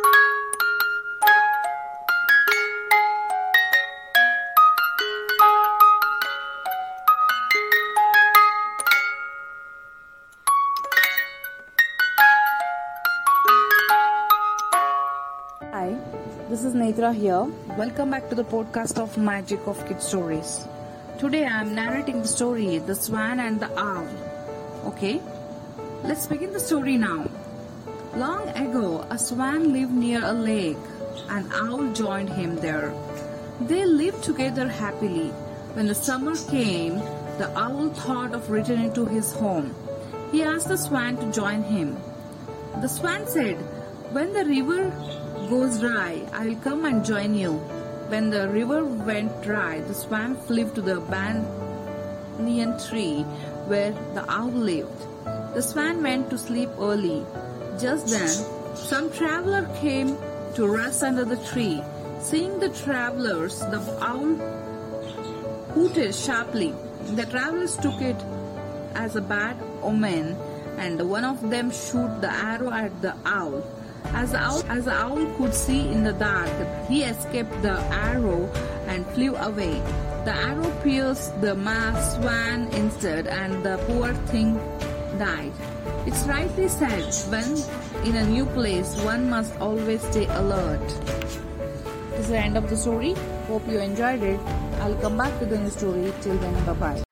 Hi, this is Netra here. Welcome back to the podcast of Magic of Kids Stories. Today I am narrating the story The Swan and the Owl. Okay, let's begin the story now. Long ago, a swan lived near a lake. An owl joined him there. They lived together happily. When the summer came, the owl thought of returning to his home. He asked the swan to join him. The swan said, When the river goes dry, I will come and join you. When the river went dry, the swan flew to the banyan tree where the owl lived. The swan went to sleep early. Just then, some traveler came to rest under the tree. Seeing the travelers, the owl hooted sharply. The travelers took it as a bad omen, and one of them shot the arrow at the owl. As the owl, as the owl could see in the dark, he escaped the arrow and flew away. The arrow pierced the ma swan instead, and the poor thing died. It's rightly said, when in a new place, one must always stay alert. This is the end of the story. Hope you enjoyed it. I'll come back to the new story. Till then, bye bye.